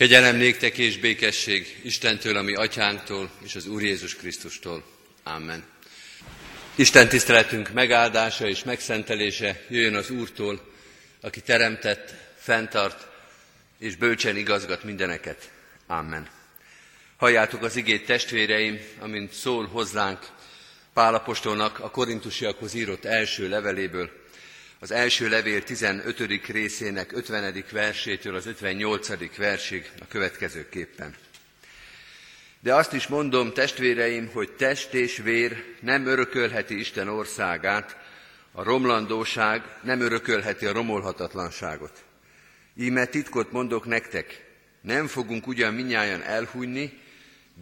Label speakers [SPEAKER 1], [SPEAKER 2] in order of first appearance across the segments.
[SPEAKER 1] Kegyelem néktek és békesség Istentől, ami atyánktól, és az Úr Jézus Krisztustól. Amen. Isten tiszteletünk megáldása és megszentelése jöjjön az Úrtól, aki teremtett, fenntart és bölcsen igazgat mindeneket. Amen. Halljátok az igét testvéreim, amint szól hozzánk Pálapostolnak a korintusiakhoz írott első leveléből, az első levél 15. részének 50. versétől az 58. versig a következőképpen. De azt is mondom, testvéreim, hogy test és vér nem örökölheti Isten országát, a romlandóság nem örökölheti a romolhatatlanságot. Íme titkot mondok nektek, nem fogunk ugyan minnyáján elhújni,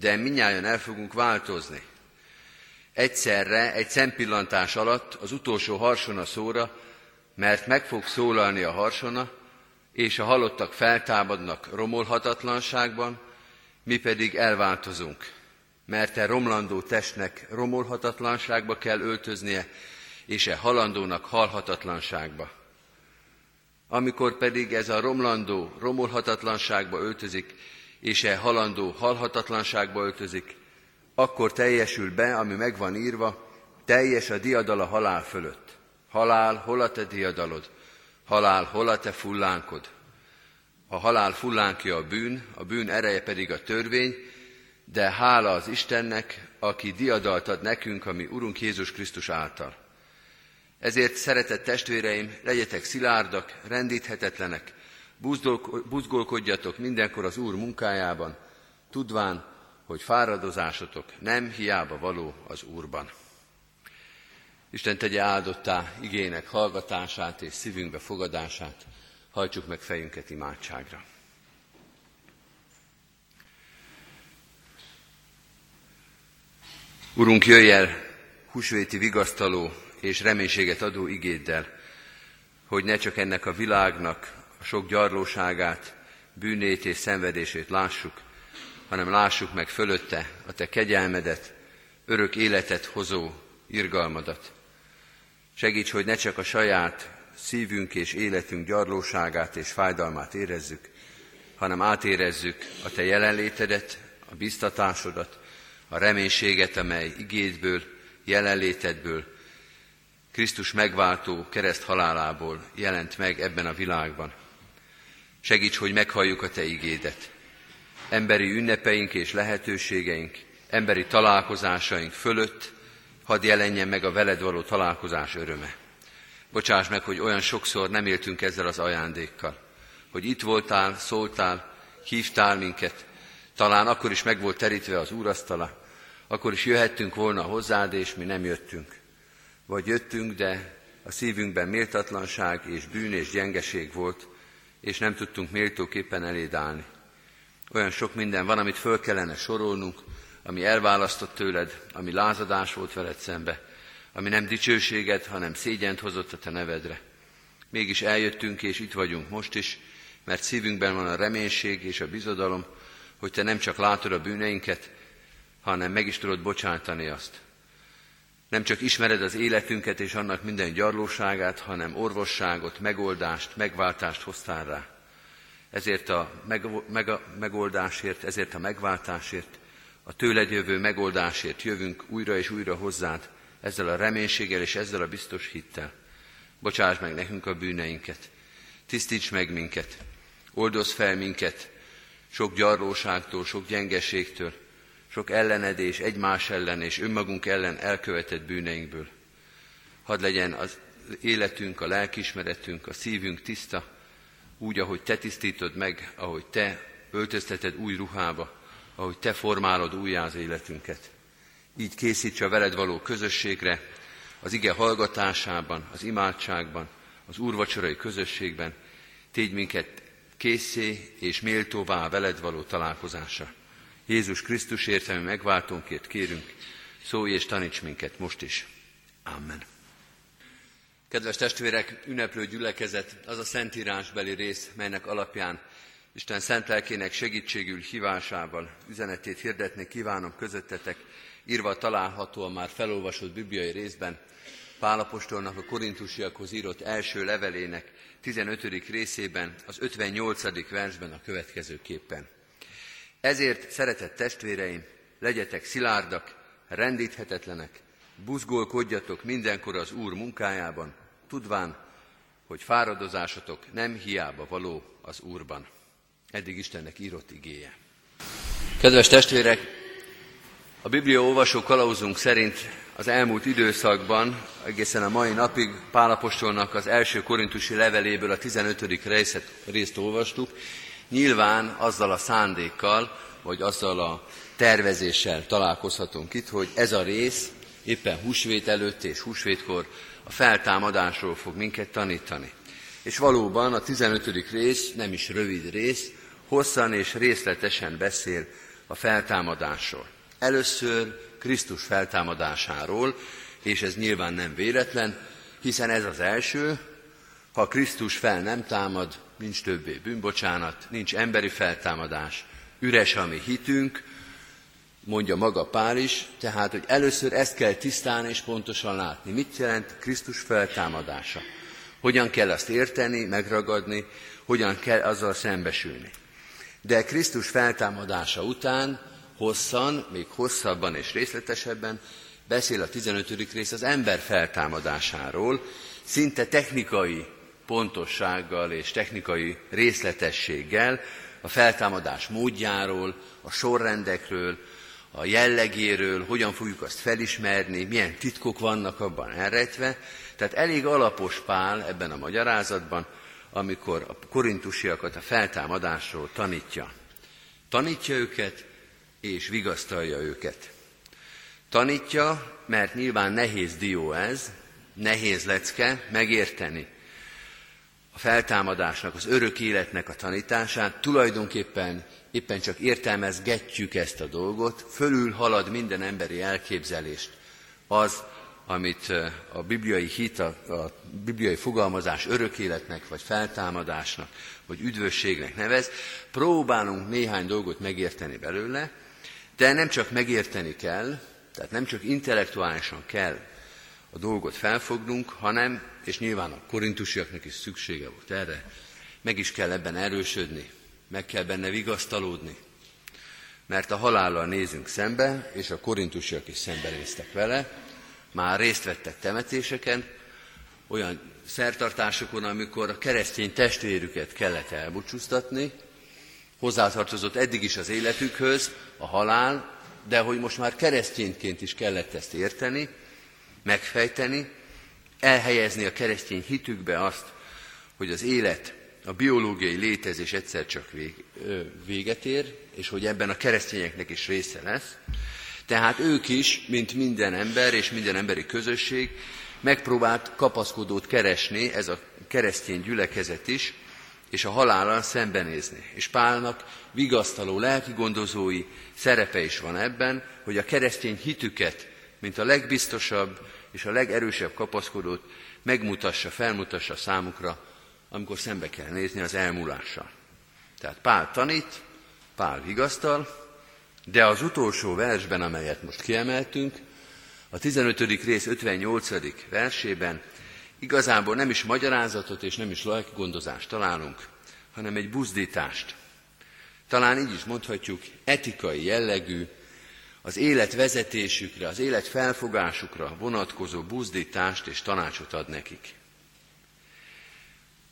[SPEAKER 1] de minnyáján el fogunk változni. Egyszerre, egy szempillantás alatt az utolsó harsona szóra, mert meg fog szólalni a harsona, és a halottak feltámadnak romolhatatlanságban, mi pedig elváltozunk, mert e romlandó testnek romolhatatlanságba kell öltöznie, és e halandónak halhatatlanságba. Amikor pedig ez a romlandó romolhatatlanságba öltözik, és e halandó halhatatlanságba öltözik, akkor teljesül be, ami megvan írva, teljes a diadala halál fölött. Halál, hol a te diadalod? Halál, hol a te fullánkod? A halál fullánkja a bűn, a bűn ereje pedig a törvény, de hála az Istennek, aki diadalt ad nekünk, ami Urunk Jézus Krisztus által. Ezért, szeretett testvéreim, legyetek szilárdak, rendíthetetlenek, buzgolkodjatok mindenkor az Úr munkájában, tudván, hogy fáradozásotok nem hiába való az Úrban. Isten tegye áldottá igének hallgatását és szívünkbe fogadását. Hajtsuk meg fejünket imádságra. Urunk, jöjj el húsvéti vigasztaló és reménységet adó igéddel, hogy ne csak ennek a világnak a sok gyarlóságát, bűnét és szenvedését lássuk, hanem lássuk meg fölötte a Te kegyelmedet, örök életet hozó irgalmadat. Segíts, hogy ne csak a saját szívünk és életünk gyarlóságát és fájdalmát érezzük, hanem átérezzük a Te jelenlétedet, a biztatásodat, a reménységet, amely igédből, jelenlétedből, Krisztus megváltó kereszt halálából jelent meg ebben a világban. Segíts, hogy meghalljuk a Te igédet. Emberi ünnepeink és lehetőségeink, emberi találkozásaink fölött hadd jelenjen meg a veled való találkozás öröme. Bocsáss meg, hogy olyan sokszor nem éltünk ezzel az ajándékkal, hogy itt voltál, szóltál, hívtál minket, talán akkor is meg volt terítve az úrasztala, akkor is jöhettünk volna hozzád, és mi nem jöttünk. Vagy jöttünk, de a szívünkben méltatlanság és bűn és gyengeség volt, és nem tudtunk méltóképpen eléd állni. Olyan sok minden van, amit föl kellene sorolnunk, ami elválasztott tőled, ami lázadás volt veled szembe, ami nem dicsőséget, hanem szégyent hozott a te nevedre. Mégis eljöttünk, és itt vagyunk most is, mert szívünkben van a reménység és a bizodalom, hogy te nem csak látod a bűneinket, hanem meg is tudod bocsátani azt. Nem csak ismered az életünket és annak minden gyarlóságát, hanem orvosságot, megoldást, megváltást hoztál rá. Ezért a, meg, meg a megoldásért, ezért a megváltásért a tőled jövő megoldásért jövünk újra és újra hozzád, ezzel a reménységgel és ezzel a biztos hittel. Bocsáss meg nekünk a bűneinket, tisztíts meg minket, oldoz fel minket sok gyarlóságtól, sok gyengeségtől, sok ellenedés, egymás ellen és önmagunk ellen elkövetett bűneinkből. Hadd legyen az életünk, a lelkismeretünk, a szívünk tiszta, úgy, ahogy Te tisztítod meg, ahogy Te öltözteted új ruhába, ahogy Te formálod újjá az életünket. Így készíts a veled való közösségre, az ige hallgatásában, az imádságban, az úrvacsorai közösségben, tégy minket készé és méltóvá a veled való találkozása. Jézus Krisztus értelmi megváltónkért kérünk, szólj és taníts minket most is. Amen. Kedves testvérek, ünneplő gyülekezet, az a szentírásbeli rész, melynek alapján Isten szent lelkének segítségül hívásával üzenetét hirdetni kívánom közöttetek, írva található a már felolvasott bibliai részben, Pálapostolnak a korintusiakhoz írott első levelének 15. részében, az 58. versben a következőképpen. Ezért, szeretett testvéreim, legyetek szilárdak, rendíthetetlenek, buzgolkodjatok mindenkor az Úr munkájában, tudván, hogy fáradozásatok nem hiába való az Úrban. Eddig Istennek írott igéje. Kedves testvérek, a Biblia olvasó kalauzunk szerint az elmúlt időszakban, egészen a mai napig Pálapostolnak az első korintusi leveléből a 15. részet, részt olvastuk, nyilván azzal a szándékkal, vagy azzal a tervezéssel találkozhatunk itt, hogy ez a rész éppen húsvét előtt és húsvétkor a feltámadásról fog minket tanítani. És valóban a 15. rész nem is rövid rész, hosszan és részletesen beszél a feltámadásról. Először Krisztus feltámadásáról, és ez nyilván nem véletlen, hiszen ez az első, ha Krisztus fel nem támad, nincs többé bűnbocsánat, nincs emberi feltámadás, üres a mi hitünk, mondja maga Pál is, tehát, hogy először ezt kell tisztán és pontosan látni. Mit jelent Krisztus feltámadása? Hogyan kell azt érteni, megragadni, hogyan kell azzal szembesülni. De Krisztus feltámadása után hosszan, még hosszabban és részletesebben beszél a 15. rész az ember feltámadásáról, szinte technikai pontossággal és technikai részletességgel, a feltámadás módjáról, a sorrendekről, a jellegéről, hogyan fogjuk azt felismerni, milyen titkok vannak abban elrejtve. Tehát elég alapos Pál ebben a magyarázatban, amikor a korintusiakat a feltámadásról tanítja. Tanítja őket, és vigasztalja őket. Tanítja, mert nyilván nehéz dió ez, nehéz lecke megérteni a feltámadásnak, az örök életnek a tanítását, tulajdonképpen éppen csak értelmezgetjük ezt a dolgot, fölül halad minden emberi elképzelést az, amit a bibliai hit, a, a bibliai fogalmazás örök életnek, vagy feltámadásnak, vagy üdvösségnek nevez, próbálunk néhány dolgot megérteni belőle, de nem csak megérteni kell, tehát nem csak intellektuálisan kell a dolgot felfognunk, hanem, és nyilván a korintusiaknak is szüksége volt erre, meg is kell ebben erősödni, meg kell benne vigasztalódni. Mert a halállal nézünk szembe, és a korintusiak is szembenéztek vele, már részt vettek temetéseken, olyan szertartásokon, amikor a keresztény testvérüket kellett elbúcsúztatni, hozzátartozott eddig is az életükhöz, a halál, de hogy most már keresztényként is kellett ezt érteni, megfejteni, elhelyezni a keresztény hitükbe azt, hogy az élet, a biológiai létezés egyszer csak véget ér, és hogy ebben a keresztényeknek is része lesz. Tehát ők is, mint minden ember és minden emberi közösség, megpróbált kapaszkodót keresni, ez a keresztény gyülekezet is, és a halállal szembenézni. És Pálnak vigasztaló lelki gondozói szerepe is van ebben, hogy a keresztény hitüket, mint a legbiztosabb és a legerősebb kapaszkodót megmutassa, felmutassa számukra, amikor szembe kell nézni az elmúlással. Tehát Pál tanít, Pál vigasztal, de az utolsó versben, amelyet most kiemeltünk, a 15. rész 58. versében Igazából nem is magyarázatot és nem is lelki gondozást találunk, hanem egy buzdítást. Talán így is mondhatjuk, etikai jellegű, az élet vezetésükre, az élet felfogásukra vonatkozó buzdítást és tanácsot ad nekik.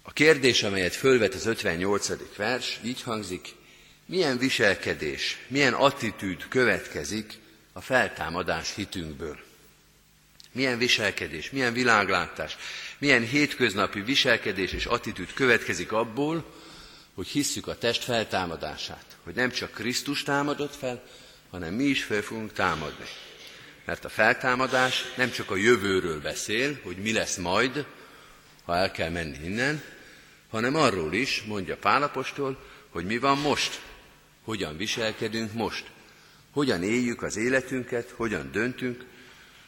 [SPEAKER 1] A kérdés, amelyet fölvet az 58. vers, így hangzik, milyen viselkedés, milyen attitűd következik a feltámadás hitünkből. Milyen viselkedés, milyen világlátás, milyen hétköznapi viselkedés és attitűd következik abból, hogy hisszük a test feltámadását. Hogy nem csak Krisztus támadott fel, hanem mi is fel fogunk támadni. Mert a feltámadás nem csak a jövőről beszél, hogy mi lesz majd, ha el kell menni innen, hanem arról is, mondja Pálapostól, hogy mi van most, hogyan viselkedünk most, hogyan éljük az életünket, hogyan döntünk,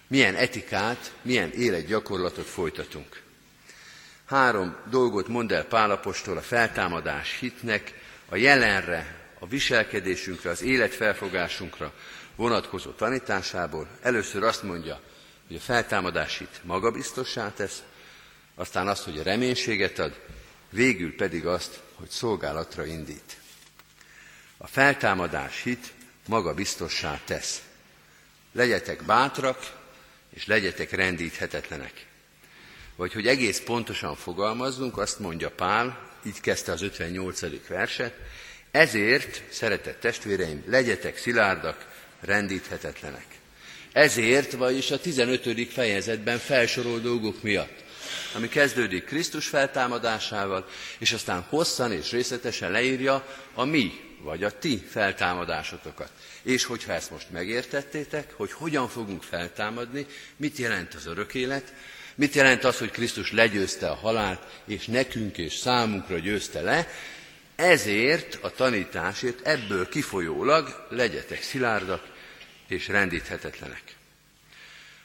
[SPEAKER 1] milyen etikát, milyen életgyakorlatot folytatunk. Három dolgot mond el Pálapostól a feltámadás hitnek, a jelenre, a viselkedésünkre, az életfelfogásunkra vonatkozó tanításából. Először azt mondja, hogy a feltámadás hit magabiztossá tesz, aztán azt, hogy a reménységet ad, végül pedig azt, hogy szolgálatra indít. A feltámadás hit magabiztossá tesz. Legyetek bátrak, és legyetek rendíthetetlenek. Vagy hogy egész pontosan fogalmazzunk, azt mondja Pál, így kezdte az 58. verset, ezért, szeretett testvéreim, legyetek szilárdak, rendíthetetlenek. Ezért, vagyis a 15. fejezetben felsorolt dolgok miatt, ami kezdődik Krisztus feltámadásával, és aztán hosszan és részletesen leírja a mi, vagy a ti feltámadásotokat. És hogyha ezt most megértettétek, hogy hogyan fogunk feltámadni, mit jelent az örök élet, mit jelent az, hogy Krisztus legyőzte a halált, és nekünk és számunkra győzte le, ezért a tanításért ebből kifolyólag legyetek szilárdak és rendíthetetlenek.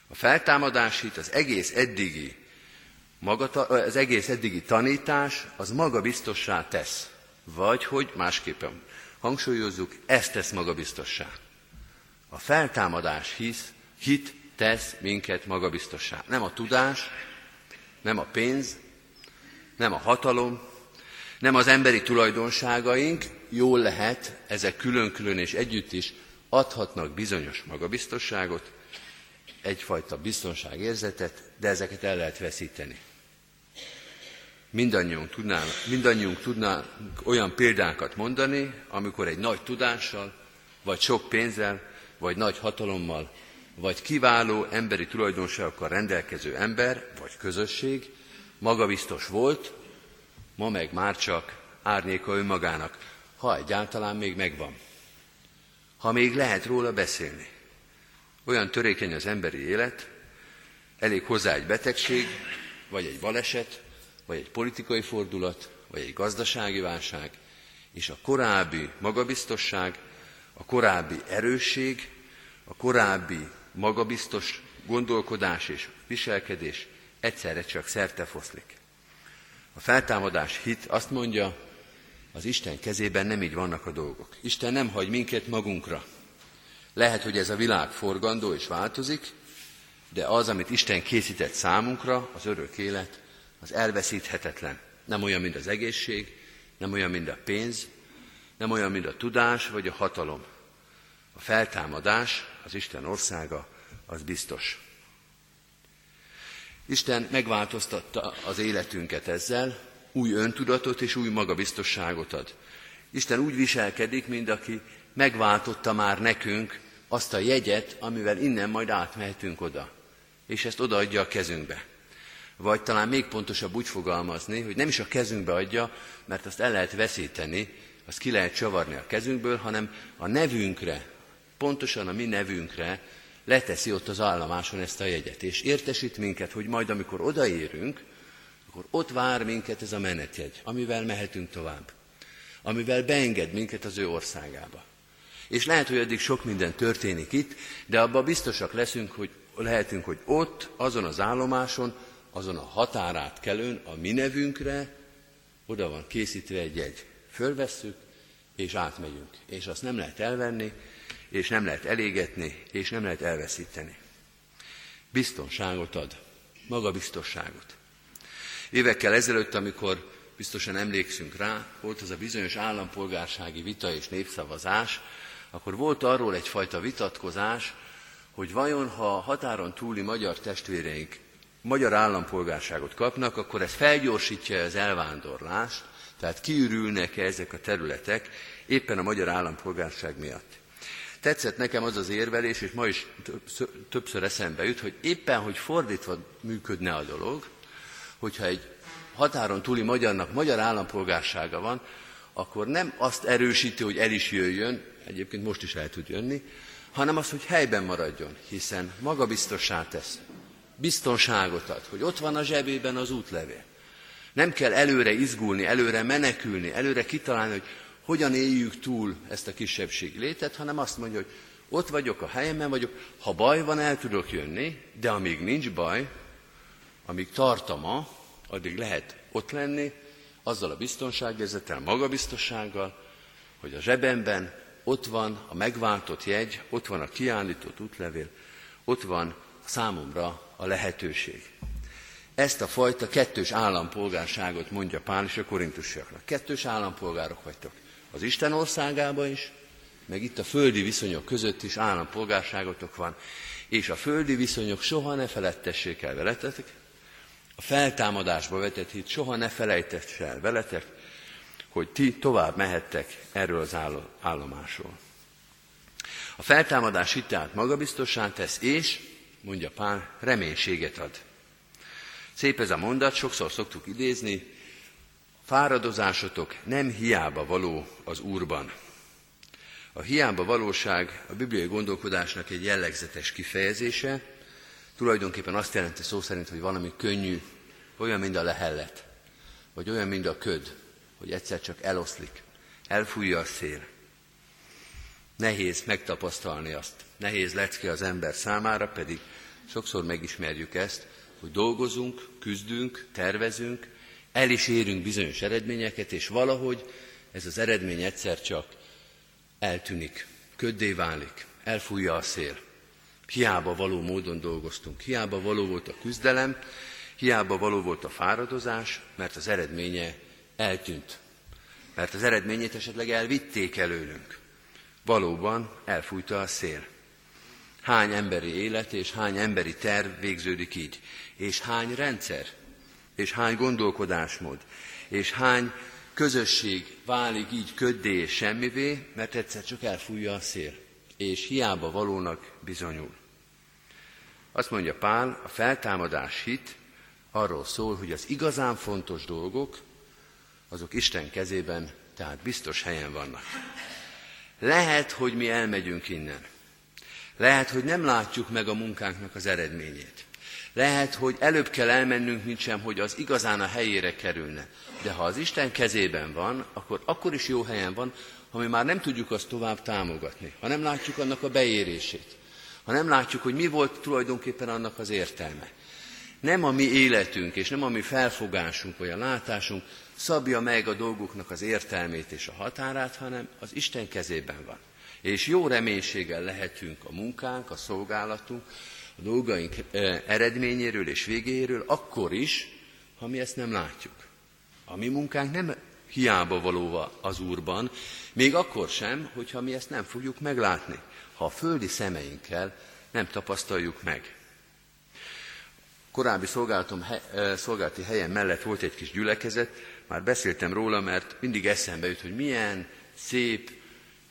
[SPEAKER 1] A feltámadás hit az egész eddigi, maga, az egész eddigi tanítás az maga biztossá tesz. Vagy, hogy másképpen hangsúlyozzuk, ezt tesz magabiztossá. A feltámadás hisz, hit tesz minket magabiztossá. Nem a tudás, nem a pénz, nem a hatalom, nem az emberi tulajdonságaink, jól lehet, ezek külön-külön és együtt is adhatnak bizonyos magabiztosságot, egyfajta biztonságérzetet, de ezeket el lehet veszíteni. Mindannyiunk tudnánk, mindannyiunk tudnánk olyan példákat mondani, amikor egy nagy tudással, vagy sok pénzzel, vagy nagy hatalommal, vagy kiváló emberi tulajdonságokkal rendelkező ember, vagy közösség magabiztos volt, ma meg már csak árnyéka önmagának, ha egyáltalán még megvan. Ha még lehet róla beszélni. Olyan törékeny az emberi élet, elég hozzá egy betegség, vagy egy baleset, vagy egy politikai fordulat, vagy egy gazdasági válság, és a korábbi magabiztosság, a korábbi erősség, a korábbi magabiztos gondolkodás és viselkedés egyszerre csak szerte foszlik. A feltámadás hit azt mondja, az Isten kezében nem így vannak a dolgok. Isten nem hagy minket magunkra. Lehet, hogy ez a világ forgandó és változik, de az, amit Isten készített számunkra, az örök élet, az elveszíthetetlen. Nem olyan, mint az egészség, nem olyan, mint a pénz, nem olyan, mint a tudás vagy a hatalom. A feltámadás, az Isten országa, az biztos. Isten megváltoztatta az életünket ezzel, új öntudatot és új magabiztosságot ad. Isten úgy viselkedik, mint aki megváltotta már nekünk azt a jegyet, amivel innen majd átmehetünk oda. És ezt odaadja a kezünkbe. Vagy talán még pontosabb úgy fogalmazni, hogy nem is a kezünkbe adja, mert azt el lehet veszíteni, azt ki lehet csavarni a kezünkből, hanem a nevünkre, pontosan a mi nevünkre leteszi ott az állomáson ezt a jegyet, és értesít minket, hogy majd amikor odaérünk, akkor ott vár minket ez a menetjegy, amivel mehetünk tovább, amivel beenged minket az ő országába. És lehet, hogy addig sok minden történik itt, de abban biztosak leszünk, hogy lehetünk, hogy ott, azon az állomáson, azon a határát kelőn, a mi nevünkre, oda van készítve egy jegy. Fölvesszük, és átmegyünk. És azt nem lehet elvenni, és nem lehet elégetni, és nem lehet elveszíteni. Biztonságot ad, magabiztosságot. Évekkel ezelőtt, amikor biztosan emlékszünk rá, volt az a bizonyos állampolgársági vita és népszavazás, akkor volt arról egyfajta vitatkozás, hogy vajon ha határon túli magyar testvéreink magyar állampolgárságot kapnak, akkor ez felgyorsítja az elvándorlást, tehát kiürülnek-e ezek a területek éppen a magyar állampolgárság miatt. Tetszett nekem az az érvelés, és ma is többször eszembe jut, hogy éppen, hogy fordítva működne a dolog, hogyha egy határon túli magyarnak magyar állampolgársága van, akkor nem azt erősíti, hogy el is jöjjön, egyébként most is el tud jönni, hanem az, hogy helyben maradjon, hiszen magabiztossá tesz. Biztonságot ad, hogy ott van a zsebében az útlevél. Nem kell előre izgulni, előre menekülni, előre kitalálni, hogy hogyan éljük túl ezt a kisebbség létet, hanem azt mondja, hogy ott vagyok, a helyemen vagyok, ha baj van, el tudok jönni, de amíg nincs baj, amíg tart a ma, addig lehet ott lenni, azzal a biztonságérzettel, magabiztossággal, hogy a zsebemben ott van a megváltott jegy, ott van a kiállított útlevél, ott van számomra a lehetőség. Ezt a fajta kettős állampolgárságot mondja Pál és a korintusiaknak. Kettős állampolgárok vagytok. Az Isten országában is, meg itt a földi viszonyok között is állampolgárságotok van, és a földi viszonyok soha ne felettessék el veletek, a feltámadásba vetett hit soha ne felejtess el veletek, hogy ti tovább mehettek erről az állomásról. A feltámadás hitát magabiztosan tesz, és, mondja Pál, reménységet ad. Szép ez a mondat, sokszor szoktuk idézni, fáradozásotok nem hiába való az Úrban. A hiába valóság a bibliai gondolkodásnak egy jellegzetes kifejezése, tulajdonképpen azt jelenti szó szerint, hogy valami könnyű, olyan, mint a lehellet, vagy olyan, mint a köd, hogy egyszer csak eloszlik, elfújja a szél. Nehéz megtapasztalni azt, nehéz lecke az ember számára, pedig sokszor megismerjük ezt, hogy dolgozunk, küzdünk, tervezünk, el is érünk bizonyos eredményeket, és valahogy ez az eredmény egyszer csak eltűnik, köddé válik, elfújja a szél. Hiába való módon dolgoztunk, hiába való volt a küzdelem, hiába való volt a fáradozás, mert az eredménye eltűnt. Mert az eredményét esetleg elvitték előlünk. Valóban elfújta a szél. Hány emberi élet és hány emberi terv végződik így, és hány rendszer, és hány gondolkodásmód, és hány közösség válik így köddé és semmivé, mert egyszer csak elfújja a szél, és hiába valónak bizonyul. Azt mondja Pál, a feltámadás hit arról szól, hogy az igazán fontos dolgok, azok Isten kezében, tehát biztos helyen vannak. Lehet, hogy mi elmegyünk innen. Lehet, hogy nem látjuk meg a munkánknak az eredményét. Lehet, hogy előbb kell elmennünk, mint sem, hogy az igazán a helyére kerülne. De ha az Isten kezében van, akkor akkor is jó helyen van, ha mi már nem tudjuk azt tovább támogatni, ha nem látjuk annak a beérését, ha nem látjuk, hogy mi volt tulajdonképpen annak az értelme. Nem a mi életünk, és nem a mi felfogásunk, vagy a látásunk szabja meg a dolgoknak az értelmét és a határát, hanem az Isten kezében van. És jó reménységgel lehetünk a munkánk, a szolgálatunk, a dolgaink eh, eredményéről és végéről, akkor is, ha mi ezt nem látjuk. A mi munkánk nem hiába való az Úrban, még akkor sem, hogyha mi ezt nem fogjuk meglátni, ha a földi szemeinkkel nem tapasztaljuk meg. Korábbi szolgálatom, eh, szolgálati helyen mellett volt egy kis gyülekezet, már beszéltem róla, mert mindig eszembe jut, hogy milyen szép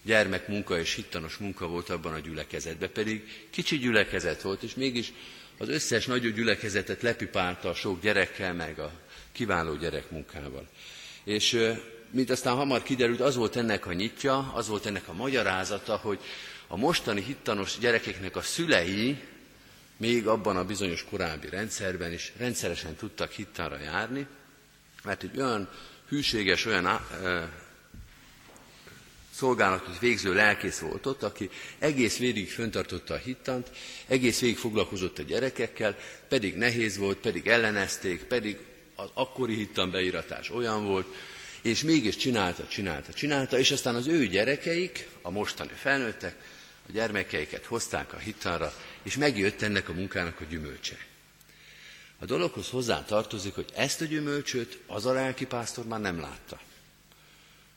[SPEAKER 1] gyermekmunka és hittanos munka volt abban a gyülekezetben, pedig kicsi gyülekezet volt, és mégis az összes nagyobb gyülekezetet lepipálta a sok gyerekkel, meg a kiváló gyerekmunkával. És mint aztán hamar kiderült, az volt ennek a nyitja, az volt ennek a magyarázata, hogy a mostani hittanos gyerekeknek a szülei még abban a bizonyos korábbi rendszerben is rendszeresen tudtak hittanra járni, mert egy olyan hűséges, olyan szolgálatot végző lelkész volt ott, aki egész végig föntartotta a hittant, egész végig foglalkozott a gyerekekkel, pedig nehéz volt, pedig ellenezték, pedig az akkori hittan beíratás olyan volt, és mégis csinálta, csinálta, csinálta, és aztán az ő gyerekeik, a mostani felnőttek, a gyermekeiket hozták a hittanra, és megjött ennek a munkának a gyümölcse. A dologhoz hozzá tartozik, hogy ezt a gyümölcsöt az a lelkipásztor már nem látta.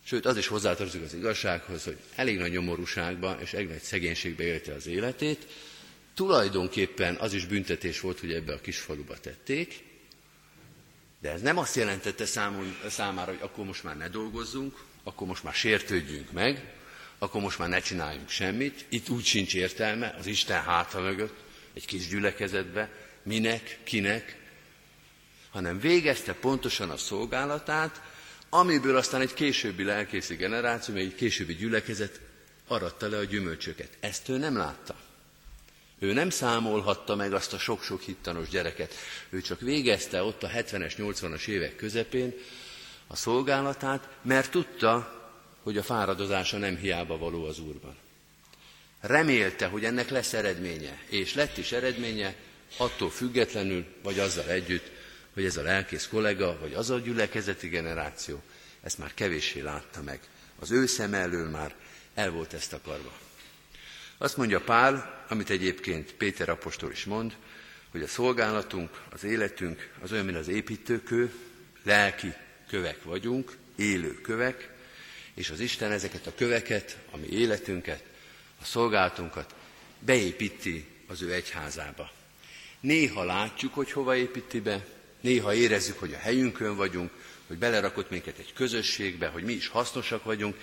[SPEAKER 1] Sőt, az is hozzátartozik az igazsághoz, hogy elég nagy nyomorúságban és elég nagy szegénységbe élte az életét. Tulajdonképpen az is büntetés volt, hogy ebbe a kis faluba tették, de ez nem azt jelentette számon, számára, hogy akkor most már ne dolgozzunk, akkor most már sértődjünk meg, akkor most már ne csináljunk semmit. Itt úgy sincs értelme, az Isten háta mögött, egy kis gyülekezetbe, minek, kinek, hanem végezte pontosan a szolgálatát, amiből aztán egy későbbi lelkészi generáció, egy későbbi gyülekezet aratta le a gyümölcsöket. Ezt ő nem látta. Ő nem számolhatta meg azt a sok-sok hittanos gyereket. Ő csak végezte ott a 70-es, 80-as évek közepén a szolgálatát, mert tudta, hogy a fáradozása nem hiába való az Úrban. Remélte, hogy ennek lesz eredménye, és lett is eredménye, attól függetlenül, vagy azzal együtt, hogy ez a lelkész kollega, vagy az a gyülekezeti generáció, ezt már kevéssé látta meg. Az ő szem elől már el volt ezt akarva. Azt mondja Pál, amit egyébként Péter apostol is mond, hogy a szolgálatunk, az életünk az olyan, mint az építőkő, lelki kövek vagyunk, élő kövek, és az Isten ezeket a köveket, a mi életünket, a szolgálatunkat beépíti az ő egyházába. Néha látjuk, hogy hova építi be, néha érezzük, hogy a helyünkön vagyunk, hogy belerakott minket egy közösségbe, hogy mi is hasznosak vagyunk,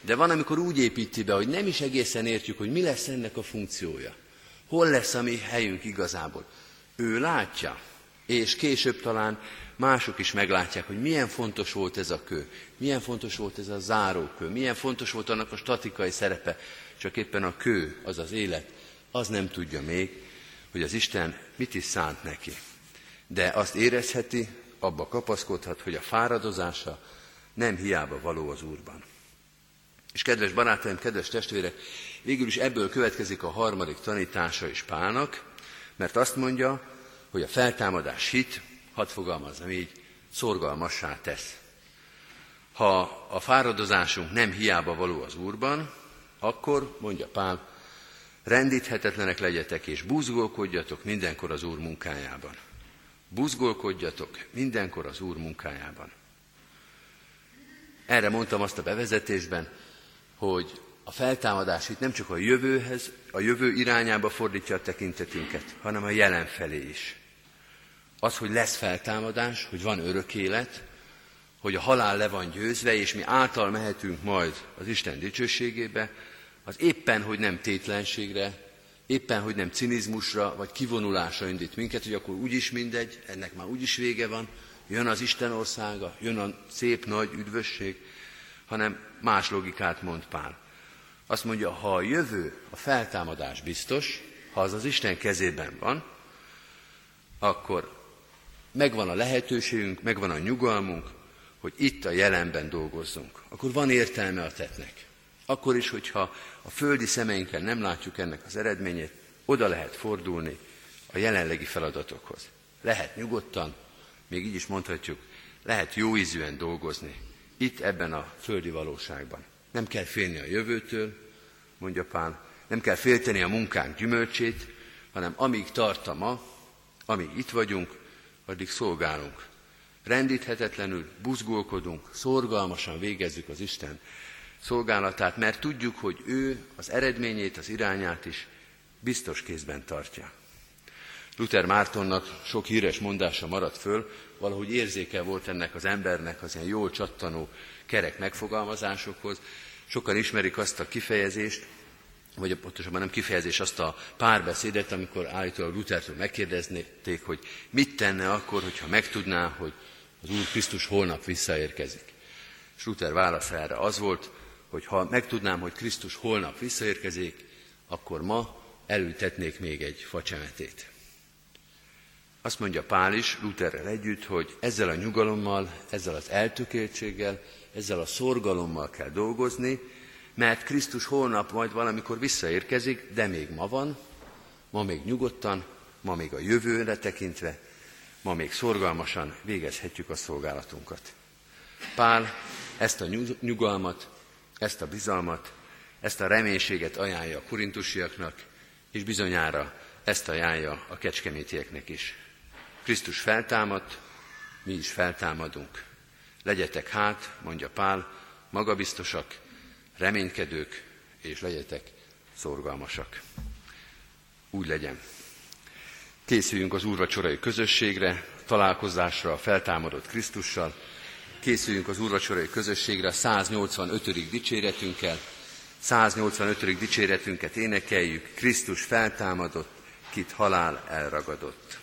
[SPEAKER 1] de van, amikor úgy építi be, hogy nem is egészen értjük, hogy mi lesz ennek a funkciója. Hol lesz a mi helyünk igazából. Ő látja, és később talán mások is meglátják, hogy milyen fontos volt ez a kő, milyen fontos volt ez a zárókő, milyen fontos volt annak a statikai szerepe, csak éppen a kő, az az élet, az nem tudja még, hogy az Isten mit is szánt neki. De azt érezheti, abba kapaszkodhat, hogy a fáradozása nem hiába való az Úrban. És kedves barátaim, kedves testvérek, végül is ebből következik a harmadik tanítása is Pálnak, mert azt mondja, hogy a feltámadás hit, hadd fogalmazzam így, szorgalmassá tesz. Ha a fáradozásunk nem hiába való az Úrban, akkor, mondja Pál, rendíthetetlenek legyetek és buzgolkodjatok mindenkor az Úr munkájában. Buzgolkodjatok mindenkor az Úr munkájában. Erre mondtam azt a bevezetésben, hogy a feltámadás itt nem csak a jövőhez, a jövő irányába fordítja a tekintetünket, hanem a jelen felé is. Az, hogy lesz feltámadás, hogy van örök élet, hogy a halál le van győzve, és mi által mehetünk majd az Isten dicsőségébe, az éppen, hogy nem tétlenségre, éppen, hogy nem cinizmusra vagy kivonulásra indít minket, hogy akkor úgyis mindegy, ennek már úgyis vége van, jön az Isten országa, jön a szép nagy üdvösség, hanem más logikát mond Pál. Azt mondja, ha a jövő, a feltámadás biztos, ha az az Isten kezében van, akkor megvan a lehetőségünk, megvan a nyugalmunk, hogy itt a jelenben dolgozzunk. Akkor van értelme a tetnek. Akkor is, hogyha a földi szemeinkkel nem látjuk ennek az eredményét, oda lehet fordulni a jelenlegi feladatokhoz. Lehet nyugodtan, még így is mondhatjuk, lehet jó ízűen dolgozni, itt ebben a földi valóságban. Nem kell félni a jövőtől, mondja Pál, nem kell félteni a munkánk gyümölcsét, hanem amíg tart a ma, amíg itt vagyunk, addig szolgálunk. Rendíthetetlenül buzgulkodunk, szorgalmasan végezzük az Isten szolgálatát, mert tudjuk, hogy ő az eredményét, az irányát is biztos kézben tartja. Luther Mártonnak sok híres mondása maradt föl, valahogy érzéke volt ennek az embernek az ilyen jól csattanó kerek megfogalmazásokhoz. Sokan ismerik azt a kifejezést, vagy pontosabban nem kifejezés, azt a párbeszédet, amikor állítólag Luthertől megkérdeznék, hogy mit tenne akkor, hogyha megtudná, hogy az Úr Krisztus holnap visszaérkezik. És Luther válasza erre az volt, hogy ha megtudnám, hogy Krisztus holnap visszaérkezik, akkor ma elültetnék még egy facsemetét. Azt mondja Pál is Lutherrel együtt, hogy ezzel a nyugalommal, ezzel az eltökéltséggel, ezzel a szorgalommal kell dolgozni, mert Krisztus holnap majd valamikor visszaérkezik, de még ma van, ma még nyugodtan, ma még a jövőre tekintve, ma még szorgalmasan végezhetjük a szolgálatunkat. Pál ezt a nyugalmat, ezt a bizalmat, ezt a reménységet ajánlja a korintusiaknak, és bizonyára ezt ajánlja a kecskemétieknek is. Krisztus feltámadt, mi is feltámadunk. Legyetek hát, mondja Pál, magabiztosak, reménykedők, és legyetek szorgalmasak. Úgy legyen. Készüljünk az úrvacsorai közösségre, találkozásra a feltámadott Krisztussal, készüljünk az úrvacsorai közösségre a 185. dicséretünkkel, 185. dicséretünket énekeljük, Krisztus feltámadott, kit halál elragadott.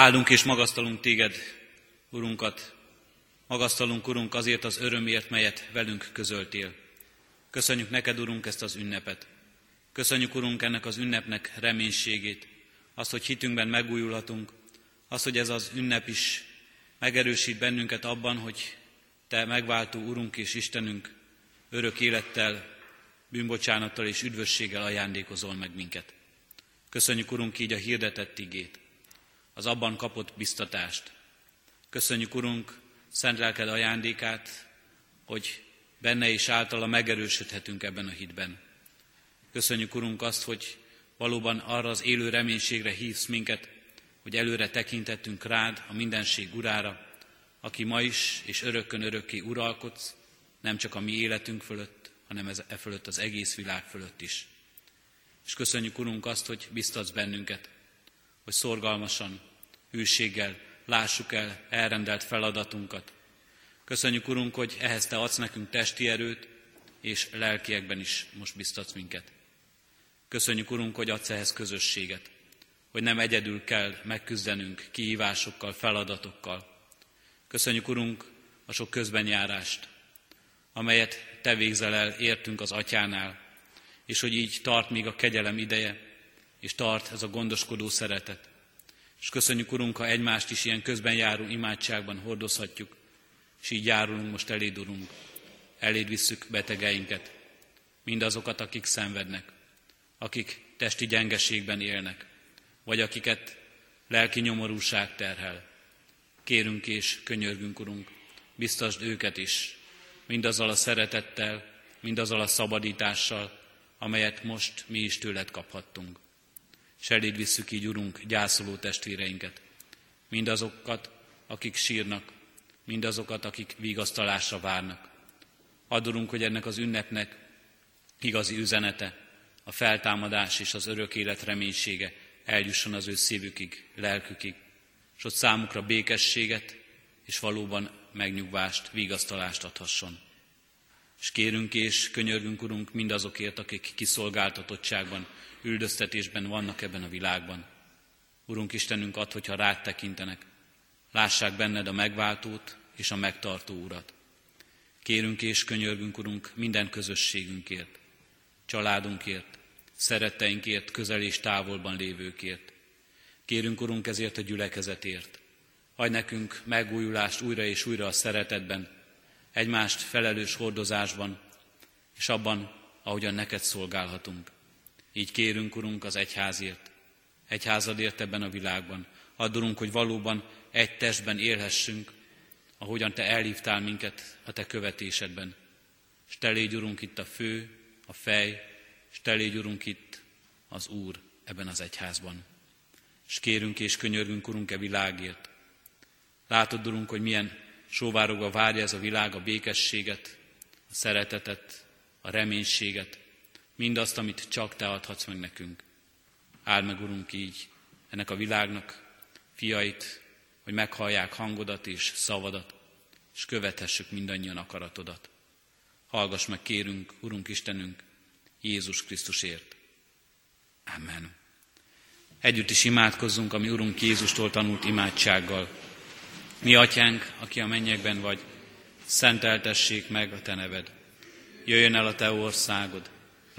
[SPEAKER 2] Áldunk és magasztalunk téged, Urunkat, magasztalunk, Urunk, azért az örömért, melyet velünk közöltél. Köszönjük neked, Urunk, ezt az ünnepet. Köszönjük, Urunk, ennek az ünnepnek reménységét, azt, hogy hitünkben megújulhatunk, azt, hogy ez az ünnep is megerősít bennünket abban, hogy Te megváltó Urunk és Istenünk örök élettel, bűnbocsánattal és üdvösséggel ajándékozol meg minket. Köszönjük, Urunk, így a hirdetett igét, az abban kapott biztatást. Köszönjük, Urunk, szent lelked ajándékát, hogy benne és általa megerősödhetünk ebben a hitben. Köszönjük, Urunk, azt, hogy valóban arra az élő reménységre hívsz minket, hogy előre tekintettünk rád, a mindenség urára, aki ma is és örökkön örökké uralkodsz, nem csak a mi életünk fölött, hanem ez, e fölött az egész világ fölött is. És köszönjük, Urunk, azt, hogy biztatsz bennünket, hogy szorgalmasan, hűséggel lássuk el elrendelt feladatunkat. Köszönjük, Urunk, hogy ehhez Te adsz nekünk testi erőt, és lelkiekben is most biztatsz minket. Köszönjük, Urunk, hogy adsz ehhez közösséget, hogy nem egyedül kell megküzdenünk kihívásokkal, feladatokkal. Köszönjük, Urunk, a sok közbenjárást, amelyet Te végzel el értünk az Atyánál, és hogy így tart még a kegyelem ideje, és tart ez a gondoskodó szeretet. És köszönjük, Urunk, ha egymást is ilyen közben járó imádságban hordozhatjuk, és így járulunk most eléd, Urunk. Eléd visszük betegeinket, mindazokat, akik szenvednek, akik testi gyengeségben élnek, vagy akiket lelki nyomorúság terhel. Kérünk és könyörgünk, Urunk, biztasd őket is, mindazzal a szeretettel, mindazzal a szabadítással, amelyet most mi is tőled kaphattunk. És visszük így, Urunk, gyászoló testvéreinket, mindazokat, akik sírnak, mindazokat, akik vigasztalásra várnak. Adorunk, hogy ennek az ünnepnek igazi üzenete, a feltámadás és az örök élet reménysége eljusson az ő szívükig, lelkükig, és ott számukra békességet és valóban megnyugvást, vigasztalást adhasson. És kérünk és könyörgünk, Urunk, mindazokért, akik kiszolgáltatottságban, üldöztetésben vannak ebben a világban. Urunk Istenünk, ad, hogyha rád tekintenek, lássák benned a megváltót és a megtartó Urat. Kérünk és könyörgünk, Urunk, minden közösségünkért, családunkért, szeretteinkért, közel és távolban lévőkért. Kérünk, Urunk, ezért a gyülekezetért. Adj nekünk megújulást újra és újra a szeretetben, egymást felelős hordozásban, és abban, ahogyan neked szolgálhatunk. Így kérünk, Urunk, az egyházért, egyházadért ebben a világban. Addulunk, hogy valóban egy testben élhessünk, ahogyan Te elhívtál minket a Te követésedben. És Te légy, Urunk, itt a fő, a fej, és Te légy, Urunk, itt az Úr ebben az egyházban. És kérünk és könyörgünk, Urunk, e világért. Látod, Urunk, hogy milyen sóvárogva várja ez a világ a békességet, a szeretetet, a reménységet, mindazt, amit csak Te adhatsz meg nekünk. Áld meg, Urunk, így ennek a világnak fiait, hogy meghallják hangodat és szavadat, és követhessük mindannyian akaratodat. Hallgass meg, kérünk, Urunk Istenünk, Jézus Krisztusért. Amen. Együtt is imádkozzunk, ami Urunk Jézustól tanult imádsággal. Mi, Atyánk, aki a mennyekben vagy, szenteltessék meg a Te neved. Jöjjön el a Te országod,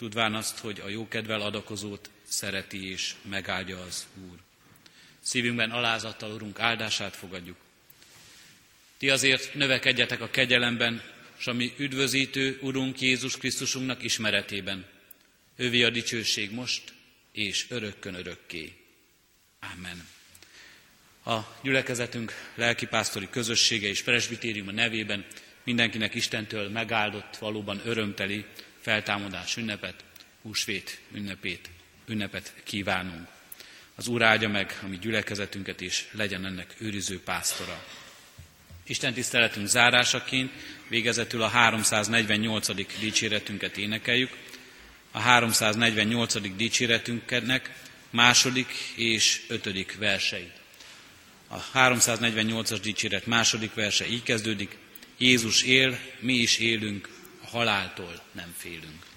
[SPEAKER 2] tudván azt, hogy a jókedvel adakozót szereti és megáldja az Úr. Szívünkben alázattal, Urunk, áldását fogadjuk. Ti azért növekedjetek a kegyelemben, és a üdvözítő Urunk Jézus Krisztusunknak ismeretében. Ővi a dicsőség most, és örökkön örökké. Amen. A gyülekezetünk lelkipásztori közössége és presbitérium a nevében mindenkinek Istentől megáldott, valóban örömteli feltámadás ünnepet, húsvét ünnepét, ünnepet kívánunk. Az Úr áldja meg a mi gyülekezetünket, és legyen ennek őriző pásztora. Isten tiszteletünk zárásaként végezetül a 348. dicséretünket énekeljük. A 348. dicséretünknek második és ötödik verseit. A 348-as dicséret második verse így kezdődik. Jézus él, mi is élünk, haláltól nem félünk.